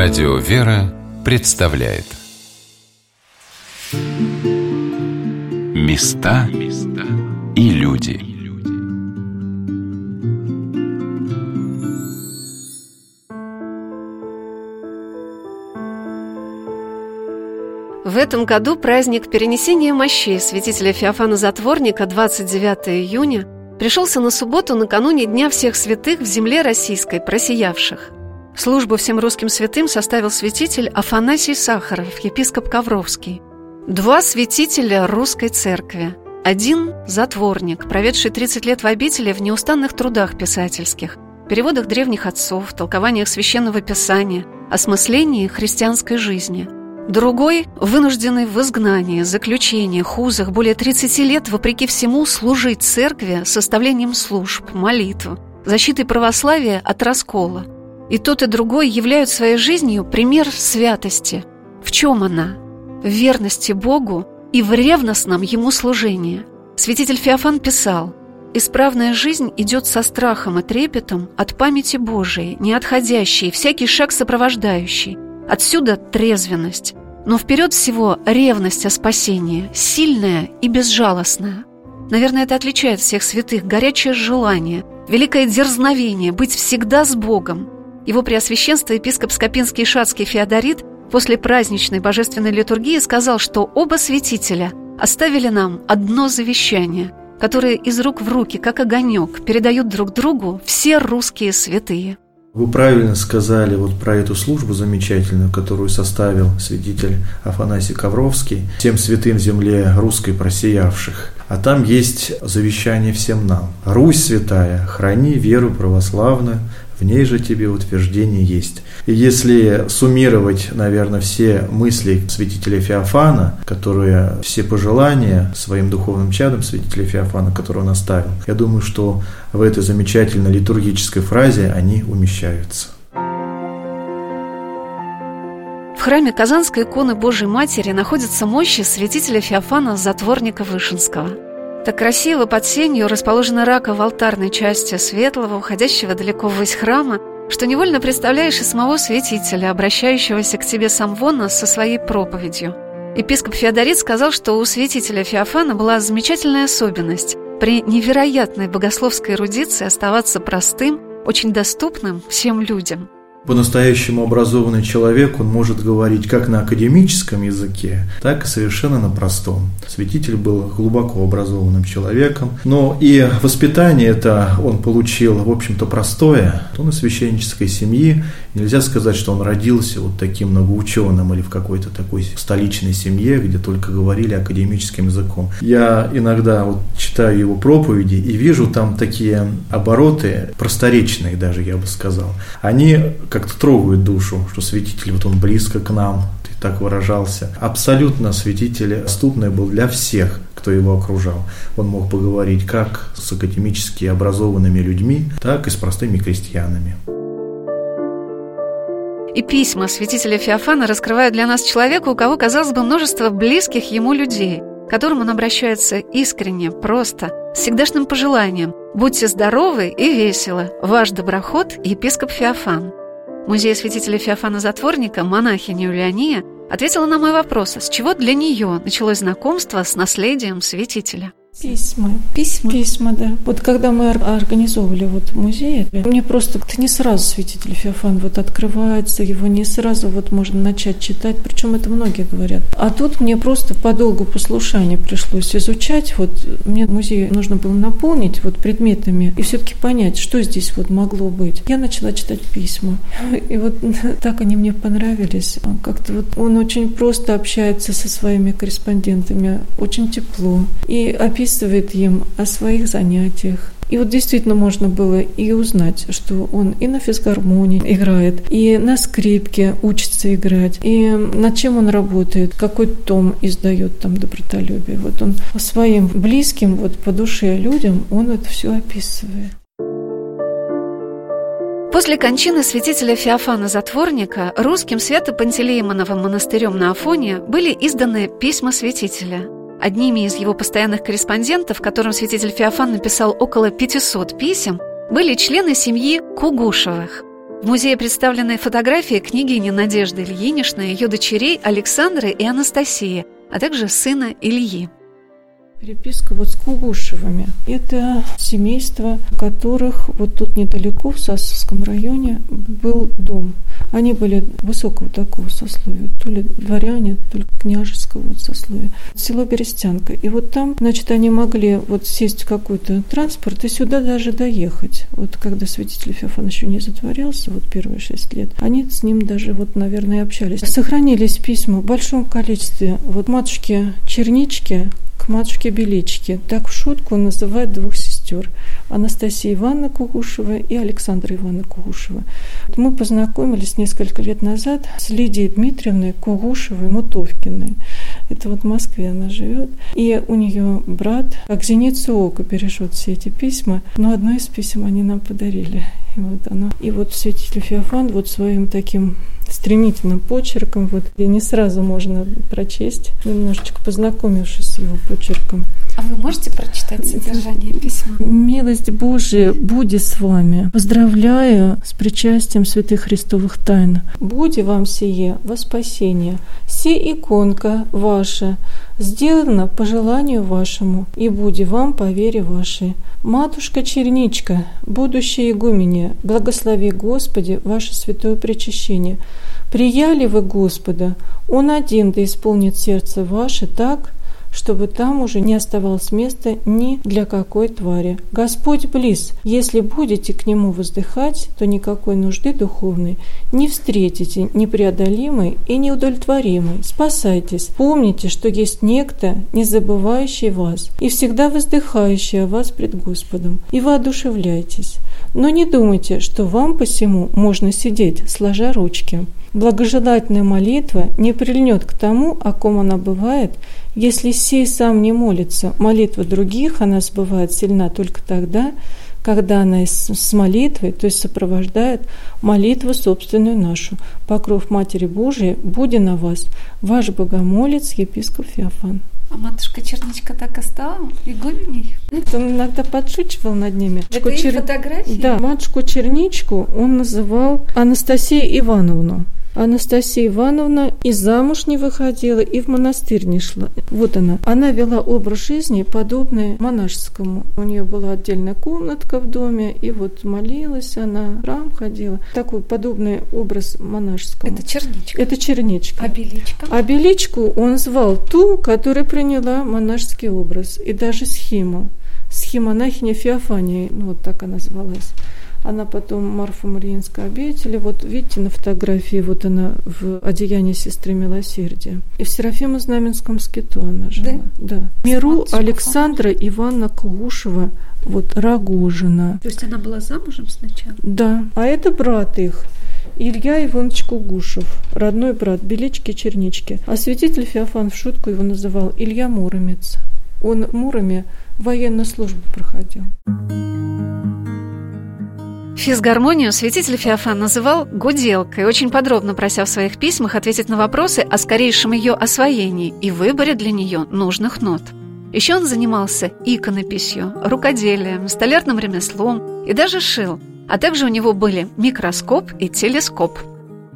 Радио «Вера» представляет Места и люди В этом году праздник перенесения мощей святителя Феофана Затворника 29 июня пришелся на субботу накануне Дня всех святых в земле российской, просиявших. Службу всем русским святым составил святитель Афанасий Сахаров, епископ Ковровский. Два святителя русской церкви. Один – затворник, проведший 30 лет в обители в неустанных трудах писательских, переводах древних отцов, толкованиях священного писания, осмыслении христианской жизни. Другой – вынужденный в изгнании, заключении, хузах более 30 лет, вопреки всему, служить церкви составлением служб, молитв, защитой православия от раскола – и тот, и другой являют своей жизнью пример святости. В чем она? В верности Богу и в ревностном Ему служении. Святитель Феофан писал, «Исправная жизнь идет со страхом и трепетом от памяти Божией, не отходящей, всякий шаг сопровождающий. Отсюда трезвенность. Но вперед всего ревность о спасении, сильная и безжалостная. Наверное, это отличает всех святых, горячее желание, великое дерзновение быть всегда с Богом, его Преосвященство епископ Скопинский Шацкий Феодорит после праздничной божественной литургии сказал, что оба святителя оставили нам одно завещание, которое из рук в руки, как огонек, передают друг другу все русские святые. Вы правильно сказали вот про эту службу замечательную, которую составил святитель Афанасий Ковровский, всем святым земле русской просиявших. А там есть завещание всем нам. «Русь святая, храни веру православную, в ней же тебе утверждение есть. И если суммировать, наверное, все мысли святителя Феофана, которые все пожелания своим духовным чадам святителя Феофана, которые он оставил, я думаю, что в этой замечательной литургической фразе они умещаются. В храме Казанской иконы Божьей Матери находятся мощи святителя Феофана Затворника Вышинского – так красиво под сенью расположена рака в алтарной части светлого, уходящего далеко ввысь храма, что невольно представляешь и самого святителя, обращающегося к тебе сам Вонна со своей проповедью. Епископ Феодорит сказал, что у святителя Феофана была замечательная особенность при невероятной богословской эрудиции оставаться простым, очень доступным всем людям – по-настоящему образованный человек, он может говорить как на академическом языке, так и совершенно на простом. Святитель был глубоко образованным человеком, но и воспитание это он получил, в общем-то, простое. Он из священнической семьи, нельзя сказать, что он родился вот таким многоученым или в какой-то такой столичной семье, где только говорили академическим языком. Я иногда вот читаю его проповеди и вижу там такие обороты, просторечные даже, я бы сказал. Они как-то трогают душу, что святитель вот он близко к нам, ты так выражался. Абсолютно святитель доступный был для всех, кто его окружал. Он мог поговорить как с академически образованными людьми, так и с простыми крестьянами. И письма святителя Феофана раскрывают для нас человека, у кого, казалось бы, множество близких ему людей, к которым он обращается искренне, просто, с всегдашним пожеланием «Будьте здоровы и весело, ваш доброход епископ Феофан». Музей святителя Феофана Затворника, монахиня Юлиания, ответила на мой вопрос, с чего для нее началось знакомство с наследием святителя. Письма. Письма? Письма, да. Вот когда мы организовывали вот музей, мне просто как-то не сразу святитель Феофан вот открывается, его не сразу вот можно начать читать, причем это многие говорят. А тут мне просто по долгу послушания пришлось изучать, вот мне музей нужно было наполнить вот предметами и все-таки понять, что здесь вот могло быть. Я начала читать письма, и вот так они мне понравились. Как-то вот он очень просто общается со своими корреспондентами, очень тепло. И описывает описывает им о своих занятиях. И вот действительно можно было и узнать, что он и на физгармонии играет, и на скрипке учится играть, и над чем он работает, какой том издает там добротолюбие. Вот он своим близким, вот по душе людям, он это все описывает. После кончины святителя Феофана Затворника русским свято-пантелеймоновым монастырем на Афоне были изданы письма святителя – Одними из его постоянных корреспондентов, которым святитель Феофан написал около 500 писем, были члены семьи Кугушевых. В музее представлены фотографии княгини Надежды Ильиничны, ее дочерей Александры и Анастасии, а также сына Ильи. Переписка вот с Кугушевыми. Это семейство, которых вот тут недалеко, в Сасовском районе, был дом. Они были высокого такого сословия, то ли дворяне, то ли княжеского вот сословия. Село Берестянка. И вот там, значит, они могли вот сесть в какой-то транспорт и сюда даже доехать. Вот когда святитель Феофан еще не затворялся, вот первые шесть лет, они с ним даже вот, наверное, общались. Сохранились письма в большом количестве. Вот матушки Чернички, матушке Беличке. Так в шутку называют двух сестер. Анастасия Ивановна Кугушева и Александра Ивановна Кугушева. Мы познакомились несколько лет назад с Лидией Дмитриевной Кугушевой-Мутовкиной. Это вот в Москве она живет. И у нее брат, как зеницу ока, бережет все эти письма. Но одно из писем они нам подарили. И вот оно. И вот святитель Феофан вот своим таким стремительным почерком, вот, и не сразу можно прочесть, немножечко познакомившись с его почерком. А вы можете прочитать содержание письма? Милость Божия, буди с вами. Поздравляю с причастием святых христовых тайн. Буди вам сие во спасение. Се иконка ваша, сделана по желанию вашему, и буди вам по вере вашей. Матушка Черничка, будущая игуменя, благослови Господи ваше святое причащение. Прияли вы Господа, Он один да исполнит сердце ваше так, чтобы там уже не оставалось места ни для какой твари. Господь близ. Если будете к Нему воздыхать, то никакой нужды духовной не встретите, непреодолимой и неудовлетворимой. Спасайтесь. Помните, что есть некто, не забывающий вас и всегда воздыхающий о вас пред Господом. И воодушевляйтесь. Но не думайте, что вам посему можно сидеть, сложа ручки. Благожелательная молитва не прильнет к тому, о ком она бывает, если сей сам не молится. Молитва других, она бывает сильна только тогда, когда она с молитвой, то есть сопровождает молитву собственную нашу. Покров Матери Божией, буди на вас, ваш богомолец, епископ Феофан. А матушка Черничка так и стала игуменей? Он иногда подшучивал над ними. Это Чер... фотографии? Да, матушку Черничку он называл Анастасия Ивановну. Анастасия Ивановна и замуж не выходила, и в монастырь не шла. Вот она. Она вела образ жизни, подобный монашескому. У нее была отдельная комнатка в доме, и вот молилась она, в храм ходила. Такой подобный образ монашескому. Это черничка? Это черничка. А беличка? А беличку он звал ту, которая приняла монашеский образ, и даже схему. Схемонахиня Феофания, ну вот так она звалась. Она потом Марфа Мариинской обители. Вот видите на фотографии, вот она в одеянии сестры Милосердия. И в Серафима Знаменском скиту она жила. Да? Да. Миру Александра Ивановна Кугушева, вот Рогожина. То есть она была замужем сначала? Да. А это брат их. Илья Иванович Кугушев, родной брат Белички Чернички. А святитель Феофан в шутку его называл Илья Муромец. Он в Муроме военную службу проходил. Физгармонию святитель Феофан называл «гуделкой», очень подробно прося в своих письмах ответить на вопросы о скорейшем ее освоении и выборе для нее нужных нот. Еще он занимался иконописью, рукоделием, столярным ремеслом и даже шил, а также у него были микроскоп и телескоп.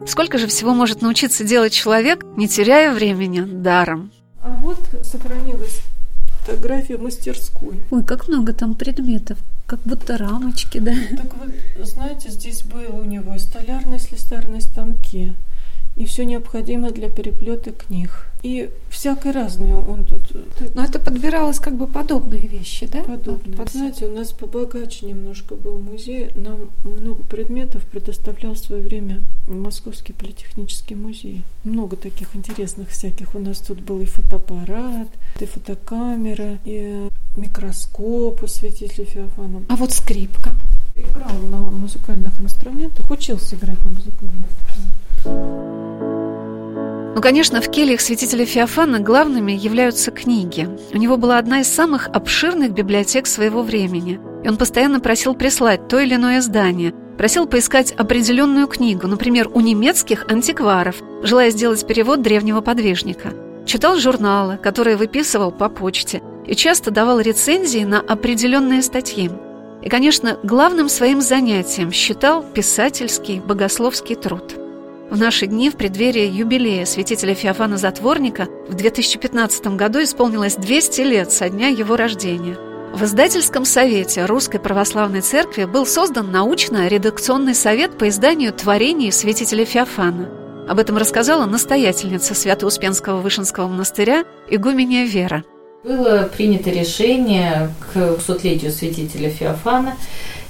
Сколько же всего может научиться делать человек, не теряя времени даром? А вот сохранилось фотография мастерской. Ой, как много там предметов, как будто рамочки, да? Так вот, знаете, здесь было у него и столярные, слесарные станки, и все необходимое для переплета книг. И всякое разное он тут... Но это подбиралось как бы подобные вещи, да? Подобные. Вот, Знаете, у нас побогаче немножко был музей. Нам много предметов предоставлял в свое время Московский политехнический музей. Много таких интересных всяких. У нас тут был и фотоаппарат, и фотокамера, и микроскоп у святителя Феофана. А вот скрипка? Играл на музыкальных инструментах, учился играть на музыкальных инструментах. Ну, конечно, в кельях святителя Феофана главными являются книги. У него была одна из самых обширных библиотек своего времени. И он постоянно просил прислать то или иное издание, просил поискать определенную книгу, например, у немецких антикваров, желая сделать перевод древнего подвижника. Читал журналы, которые выписывал по почте, и часто давал рецензии на определенные статьи. И, конечно, главным своим занятием считал писательский богословский труд. В наши дни, в преддверии юбилея святителя Феофана Затворника, в 2015 году исполнилось 200 лет со дня его рождения. В издательском совете Русской Православной Церкви был создан научно-редакционный совет по изданию творений святителя Феофана. Об этом рассказала настоятельница Свято-Успенского Вышинского монастыря игуменья Вера. Было принято решение к сотлетию святителя Феофана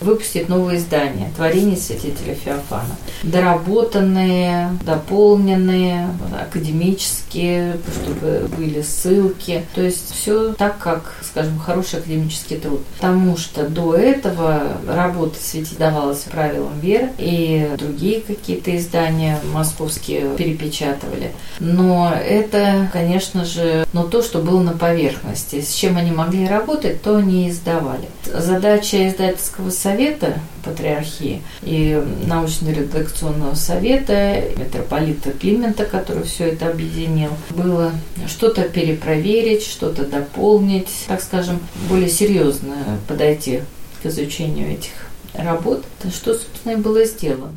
выпустить новое издание «Творение святителя Феофана». Доработанные, дополненные, академические, чтобы были ссылки. То есть все так, как, скажем, хороший академический труд. Потому что до этого работа святи давалась правилам веры, и другие какие-то издания московские перепечатывали. Но это, конечно же, но то, что было на поверхности. С чем они могли работать, то они издавали. Задача издательского совета совета патриархии и научно-редакционного совета митрополита Климента, который все это объединил, было что-то перепроверить, что-то дополнить, так скажем, более серьезно подойти к изучению этих работ, что, собственно, и было сделано.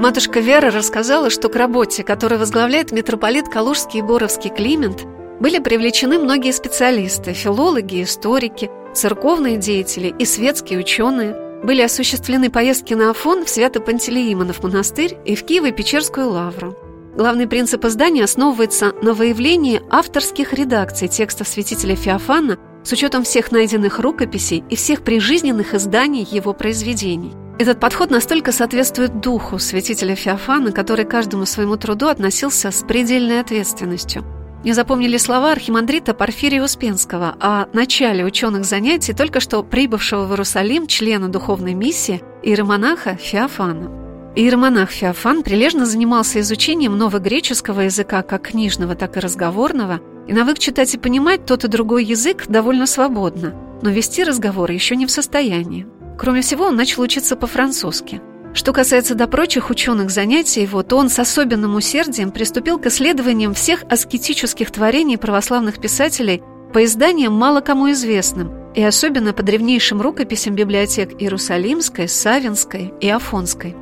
Матушка Вера рассказала, что к работе, которую возглавляет митрополит Калужский и Боровский Климент, были привлечены многие специалисты, филологи, историки – церковные деятели и светские ученые. Были осуществлены поездки на Афон в Свято-Пантелеимонов монастырь и в Киево-Печерскую лавру. Главный принцип издания основывается на выявлении авторских редакций текстов святителя Феофана с учетом всех найденных рукописей и всех прижизненных изданий его произведений. Этот подход настолько соответствует духу святителя Феофана, который каждому своему труду относился с предельной ответственностью – мне запомнили слова архимандрита Порфирия Успенского о начале ученых занятий только что прибывшего в Иерусалим члена духовной миссии иеромонаха Феофана. Иеромонах Феофан прилежно занимался изучением новогреческого языка как книжного, так и разговорного, и навык читать и понимать тот и другой язык довольно свободно, но вести разговор еще не в состоянии. Кроме всего, он начал учиться по-французски – что касается до прочих ученых занятий то он с особенным усердием приступил к исследованиям всех аскетических творений православных писателей по изданиям мало кому известным, и особенно по древнейшим рукописям библиотек Иерусалимской, Савинской и Афонской.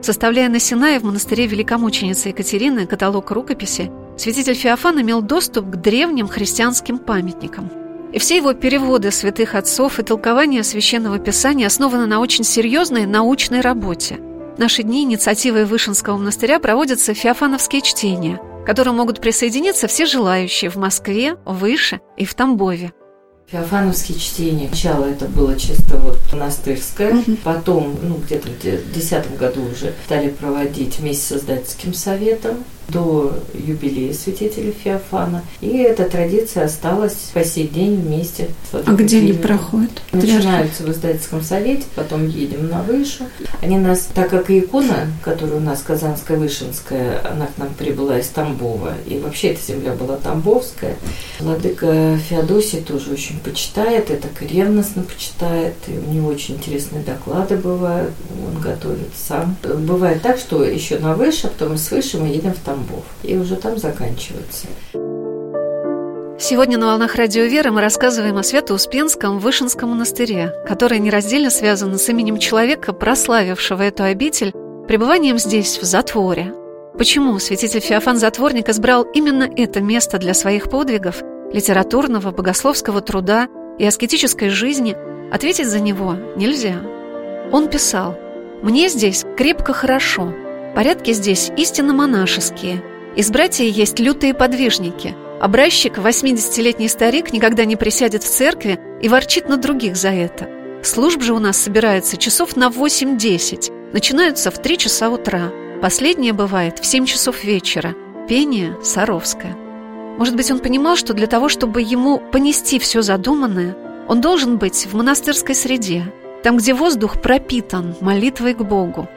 Составляя на Синае в монастыре великомученицы Екатерины каталог рукописи, святитель Феофан имел доступ к древним христианским памятникам – и все его переводы святых отцов и толкования священного писания основаны на очень серьезной научной работе. В наши дни инициативой Вышинского монастыря проводятся феофановские чтения, к которым могут присоединиться все желающие в Москве, Выше и в Тамбове. Феофановские чтения. Сначала это было чисто вот монастырское, угу. потом, ну, где-то в 2010 году уже стали проводить вместе с издательским советом до юбилея святителя Феофана. И эта традиция осталась по сей день вместе. С а где они проходят? Начинаются в издательском совете, потом едем на Вышу. Они нас, так как и икона, которая у нас Казанская Вышинская, она к нам прибыла из Тамбова, и вообще эта земля была Тамбовская. Владыка Феодосий тоже очень почитает, это ревностно почитает, и у него очень интересные доклады бывают, он готовит сам. Бывает так, что еще на Выше, а потом с Выше мы едем в Тамбов. Тамбов. И уже там заканчивается. Сегодня на «Волнах Радио Веры» мы рассказываем о Свято-Успенском Вышинском монастыре, который нераздельно связан с именем человека, прославившего эту обитель, пребыванием здесь, в затворе. Почему святитель Феофан Затворник избрал именно это место для своих подвигов, литературного, богословского труда и аскетической жизни, ответить за него нельзя. Он писал «Мне здесь крепко хорошо, Порядки здесь истинно монашеские. Из братьев есть лютые подвижники. Образчик, 80-летний старик, никогда не присядет в церкви и ворчит на других за это. Служб же у нас собирается часов на 8-10. Начинаются в 3 часа утра. Последнее бывает в 7 часов вечера. Пение Саровское. Может быть, он понимал, что для того, чтобы ему понести все задуманное, он должен быть в монастырской среде, там, где воздух пропитан молитвой к Богу,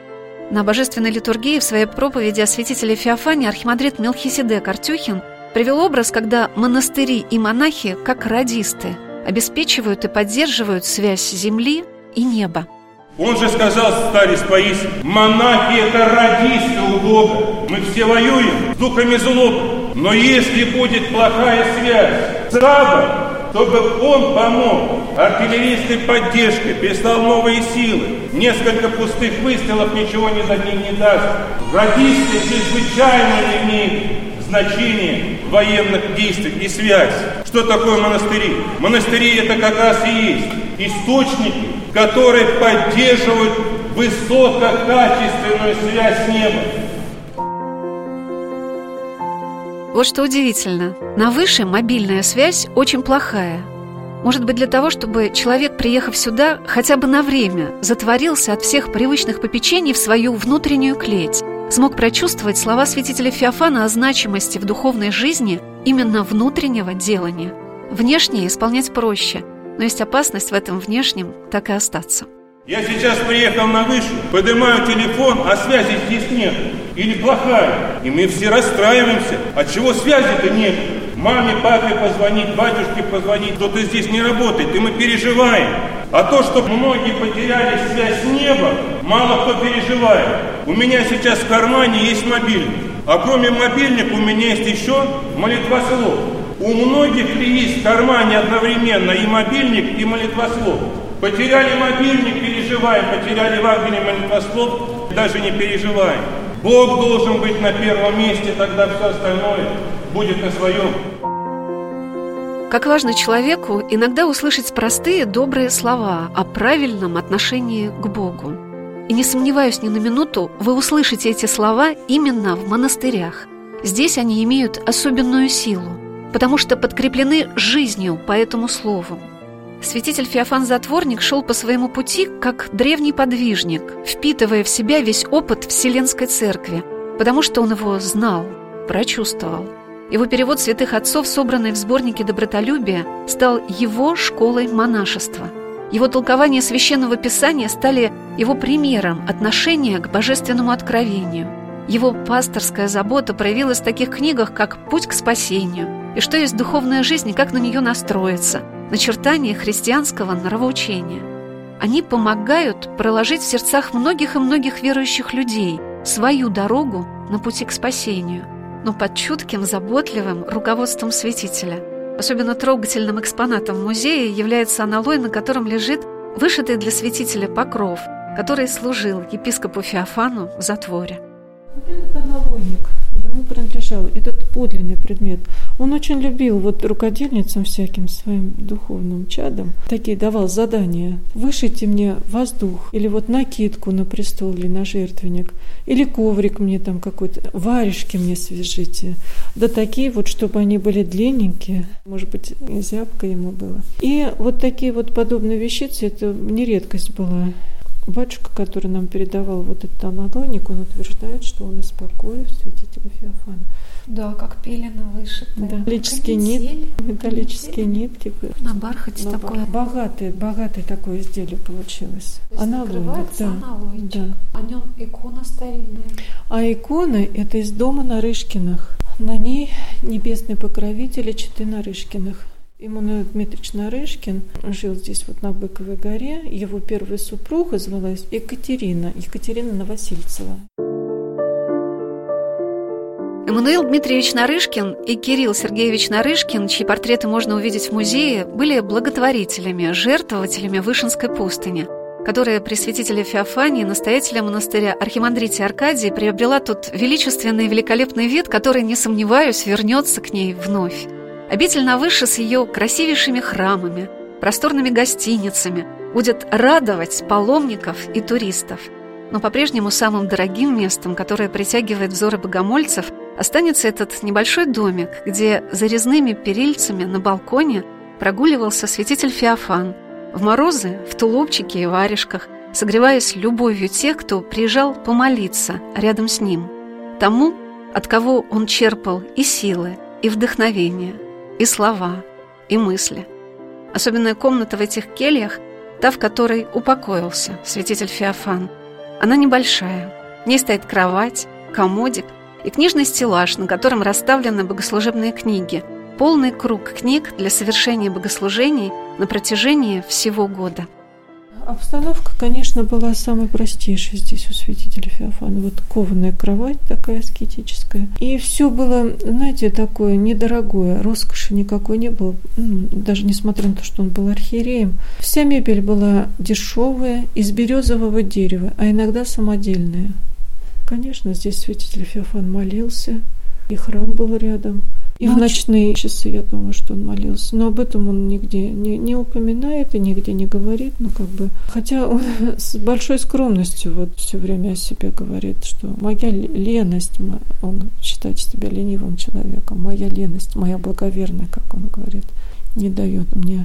на божественной литургии в своей проповеди о святителе Феофане архимандрит Мелхиседек Артюхин привел образ, когда монастыри и монахи, как радисты, обеспечивают и поддерживают связь земли и неба. Он же сказал, старец Паисий, монахи это радисты у Бога. Мы все воюем с духами злобы. Но если будет плохая связь с чтобы он помог артиллерийской поддержкой, прислал новые силы. Несколько пустых выстрелов ничего не за ним не даст. Радисты чрезвычайно имеют значение военных действий и связь. Что такое монастыри? Монастыри это как раз и есть источники, которые поддерживают высококачественную связь с небом. Вот что удивительно. На выше мобильная связь очень плохая. Может быть, для того, чтобы человек, приехав сюда, хотя бы на время затворился от всех привычных попечений в свою внутреннюю клеть, смог прочувствовать слова святителя Феофана о значимости в духовной жизни именно внутреннего делания. Внешнее исполнять проще, но есть опасность в этом внешнем так и остаться. Я сейчас приехал на вышу, поднимаю телефон, а связи здесь нет. Или плохая. И мы все расстраиваемся. От чего связи-то нет? Маме, папе позвонить, батюшке позвонить, кто-то здесь не работает, и мы переживаем. А то, что многие потеряли связь с небом, мало кто переживает. У меня сейчас в кармане есть мобильник. А кроме мобильника у меня есть еще молитва слов. У многих ли есть в кармане одновременно и мобильник, и молитва слов? Потеряли мобильник, переживаем, потеряли Вагнере молитвослов, даже не переживаем. Бог должен быть на первом месте, тогда все остальное будет на своем. Как важно человеку иногда услышать простые добрые слова о правильном отношении к Богу. И не сомневаюсь ни на минуту, вы услышите эти слова именно в монастырях. Здесь они имеют особенную силу, потому что подкреплены жизнью по этому слову. Святитель Феофан Затворник шел по своему пути, как древний подвижник, впитывая в себя весь опыт Вселенской Церкви, потому что он его знал, прочувствовал. Его перевод святых отцов, собранный в сборнике «Добротолюбие», стал его школой монашества. Его толкования Священного Писания стали его примером отношения к божественному откровению. Его пасторская забота проявилась в таких книгах, как «Путь к спасению» и «Что есть духовная жизнь и как на нее настроиться», начертания христианского нравоучения. Они помогают проложить в сердцах многих и многих верующих людей свою дорогу на пути к спасению, но под чутким, заботливым руководством святителя. Особенно трогательным экспонатом музея является аналой, на котором лежит вышитый для святителя покров, который служил епископу Феофану в затворе. Вот этот аналойник ему принадлежал, этот подлинный предмет. Он очень любил вот рукодельницам всяким своим духовным чадам, такие давал задания. Вышите мне воздух, или вот накидку на престол или на жертвенник, или коврик мне там какой-то, варежки мне свяжите. Да такие вот, чтобы они были длинненькие, может быть, зябко ему было. И вот такие вот подобные вещицы, это не редкость была. Батюшка, который нам передавал вот этот аналойник, он утверждает, что он успокоил святителя Феофана. Да, как пелена вышитая. Да. Металлические, нит, металлические нитки. На бархате на такое. Богатое, богатое такое изделие получилось. Аналойник, да. аналойник. Да. О нем икона старинная. А иконы это из дома Нарышкиных. На ней небесный покровитель и читы Нарышкиных. Иммануил Дмитриевич Нарышкин жил здесь вот на Быковой горе. Его первая супруга звалась Екатерина, Екатерина Новосильцева. Эммануил Дмитриевич Нарышкин и Кирилл Сергеевич Нарышкин, чьи портреты можно увидеть в музее, были благотворителями, жертвователями Вышинской пустыни, которая при святителе Феофании, настоятеля монастыря Архимандрите Аркадии, приобрела тот величественный и великолепный вид, который, не сомневаюсь, вернется к ней вновь. Обитель на выше с ее красивейшими храмами, просторными гостиницами будет радовать паломников и туристов. Но по-прежнему самым дорогим местом, которое притягивает взоры богомольцев, останется этот небольшой домик, где за резными перильцами на балконе прогуливался святитель Феофан, в морозы, в тулупчике и варежках, согреваясь любовью тех, кто приезжал помолиться рядом с ним, тому, от кого он черпал и силы, и вдохновение – и слова, и мысли. Особенная комната в этих кельях – та, в которой упокоился святитель Феофан. Она небольшая. В ней стоит кровать, комодик и книжный стеллаж, на котором расставлены богослужебные книги. Полный круг книг для совершения богослужений на протяжении всего года. Обстановка, конечно, была самой простейшей здесь у святителя Феофана. Вот кованая кровать такая аскетическая. И все было, знаете, такое недорогое. Роскоши никакой не было. Даже несмотря на то, что он был архиереем. Вся мебель была дешевая, из березового дерева, а иногда самодельная. Конечно, здесь святитель Феофан молился, и храм был рядом. И Ночь. в ночные часы, я думаю, что он молился. Но об этом он нигде не, не упоминает и нигде не говорит. Ну, как бы. Хотя он с большой скромностью вот все время о себе говорит, что моя леность, он считает себя ленивым человеком, моя леность, моя благоверная, как он говорит, не дает мне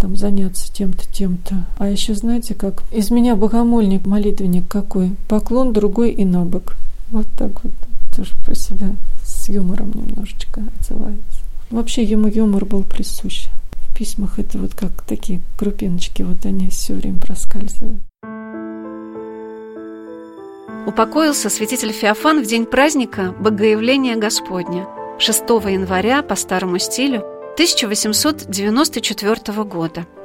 там заняться тем-то, тем-то. А еще знаете, как из меня богомольник, молитвенник какой, поклон другой и набок. Вот так вот тоже про себя с юмором немножечко отзывается. Вообще ему юмор был присущ. В письмах это вот как такие крупиночки, вот они все время проскальзывают. Упокоился святитель Феофан в день праздника Богоявления Господня 6 января по старому стилю 1894 года –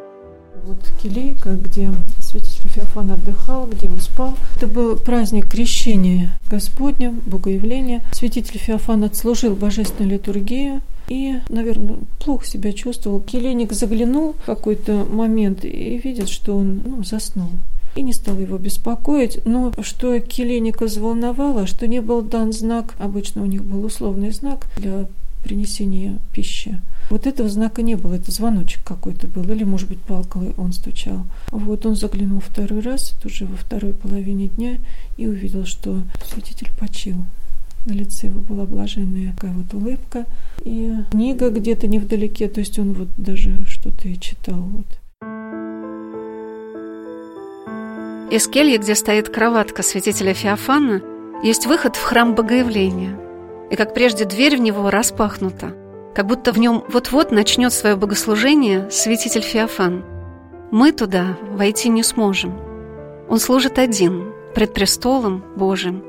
вот Килейка, где святитель Феофан отдыхал, где он спал. Это был праздник крещения Господня, Богоявления. Святитель Феофан отслужил божественную литургию и, наверное, плохо себя чувствовал. Келейник заглянул в какой-то момент и видит, что он ну, заснул и не стал его беспокоить. Но что Келейника взволновало, что не был дан знак, обычно у них был условный знак для принесения пищи. Вот этого знака не было, это звоночек какой-то был, или, может быть, палкой он стучал. Вот он заглянул второй раз, это уже во второй половине дня, и увидел, что святитель почил. На лице его была блаженная такая вот улыбка, и книга где-то невдалеке, то есть он вот даже что-то и читал. Вот. Из кельи, где стоит кроватка святителя Феофана, есть выход в храм Богоявления. И, как прежде, дверь в него распахнута – как будто в нем вот-вот начнет свое богослужение святитель Феофан. Мы туда войти не сможем. Он служит один, пред престолом Божьим.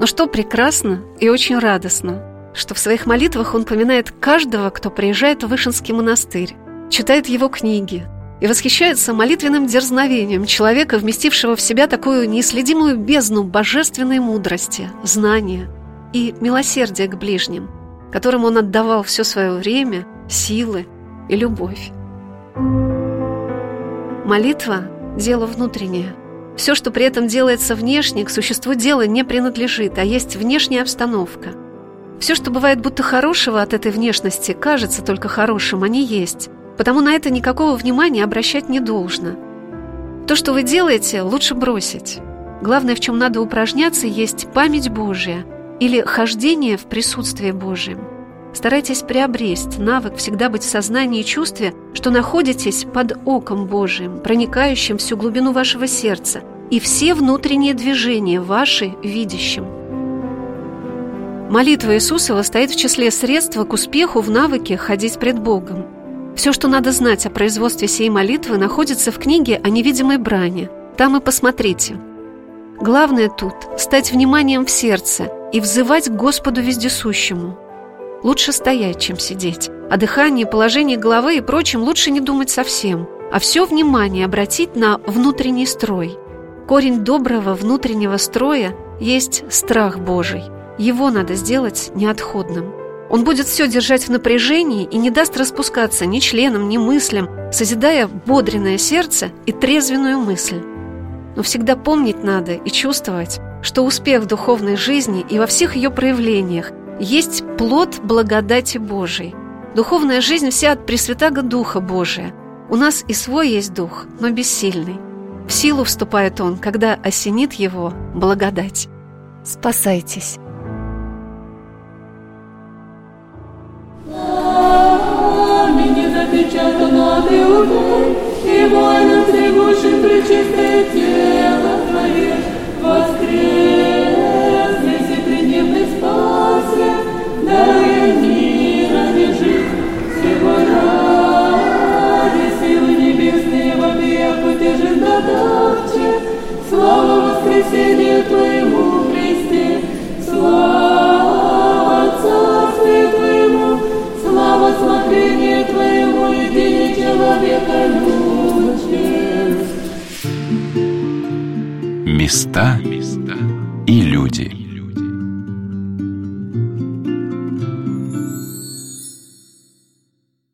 Но что прекрасно и очень радостно, что в своих молитвах он поминает каждого, кто приезжает в Вышинский монастырь, читает его книги и восхищается молитвенным дерзновением человека, вместившего в себя такую неисследимую бездну божественной мудрости, знания и милосердия к ближним – которым он отдавал все свое время, силы и любовь. Молитва – дело внутреннее. Все, что при этом делается внешне, к существу дела не принадлежит, а есть внешняя обстановка. Все, что бывает будто хорошего от этой внешности, кажется только хорошим, а не есть. Потому на это никакого внимания обращать не должно. То, что вы делаете, лучше бросить. Главное, в чем надо упражняться, есть память Божия – или хождение в присутствии Божьем. Старайтесь приобрести навык всегда быть в сознании и чувстве, что находитесь под оком Божиим, проникающим всю глубину вашего сердца, и все внутренние движения ваши видящим. Молитва Иисусова стоит в числе средств к успеху в навыке ходить пред Богом. Все, что надо знать о производстве сей молитвы, находится в книге о невидимой бране. Там и посмотрите. Главное тут – стать вниманием в сердце и взывать к Господу Вездесущему. Лучше стоять, чем сидеть. О дыхании, положении головы и прочем лучше не думать совсем, а все внимание обратить на внутренний строй. Корень доброго внутреннего строя есть страх Божий. Его надо сделать неотходным. Он будет все держать в напряжении и не даст распускаться ни членам, ни мыслям, созидая бодренное сердце и трезвенную мысль. Но всегда помнить надо и чувствовать, что успех в духовной жизни и во всех ее проявлениях есть плод благодати Божией. Духовная жизнь вся от Пресвятаго Духа Божия. У нас и свой есть Дух, но бессильный. В силу вступает Он, когда осенит его благодать. Спасайтесь! запечатано ты причистое тело Твое, Слава воскресению Твоему, Христе, слава Царствию Твоему, слава смотрению Твоему, едине человека любящим. Места и люди.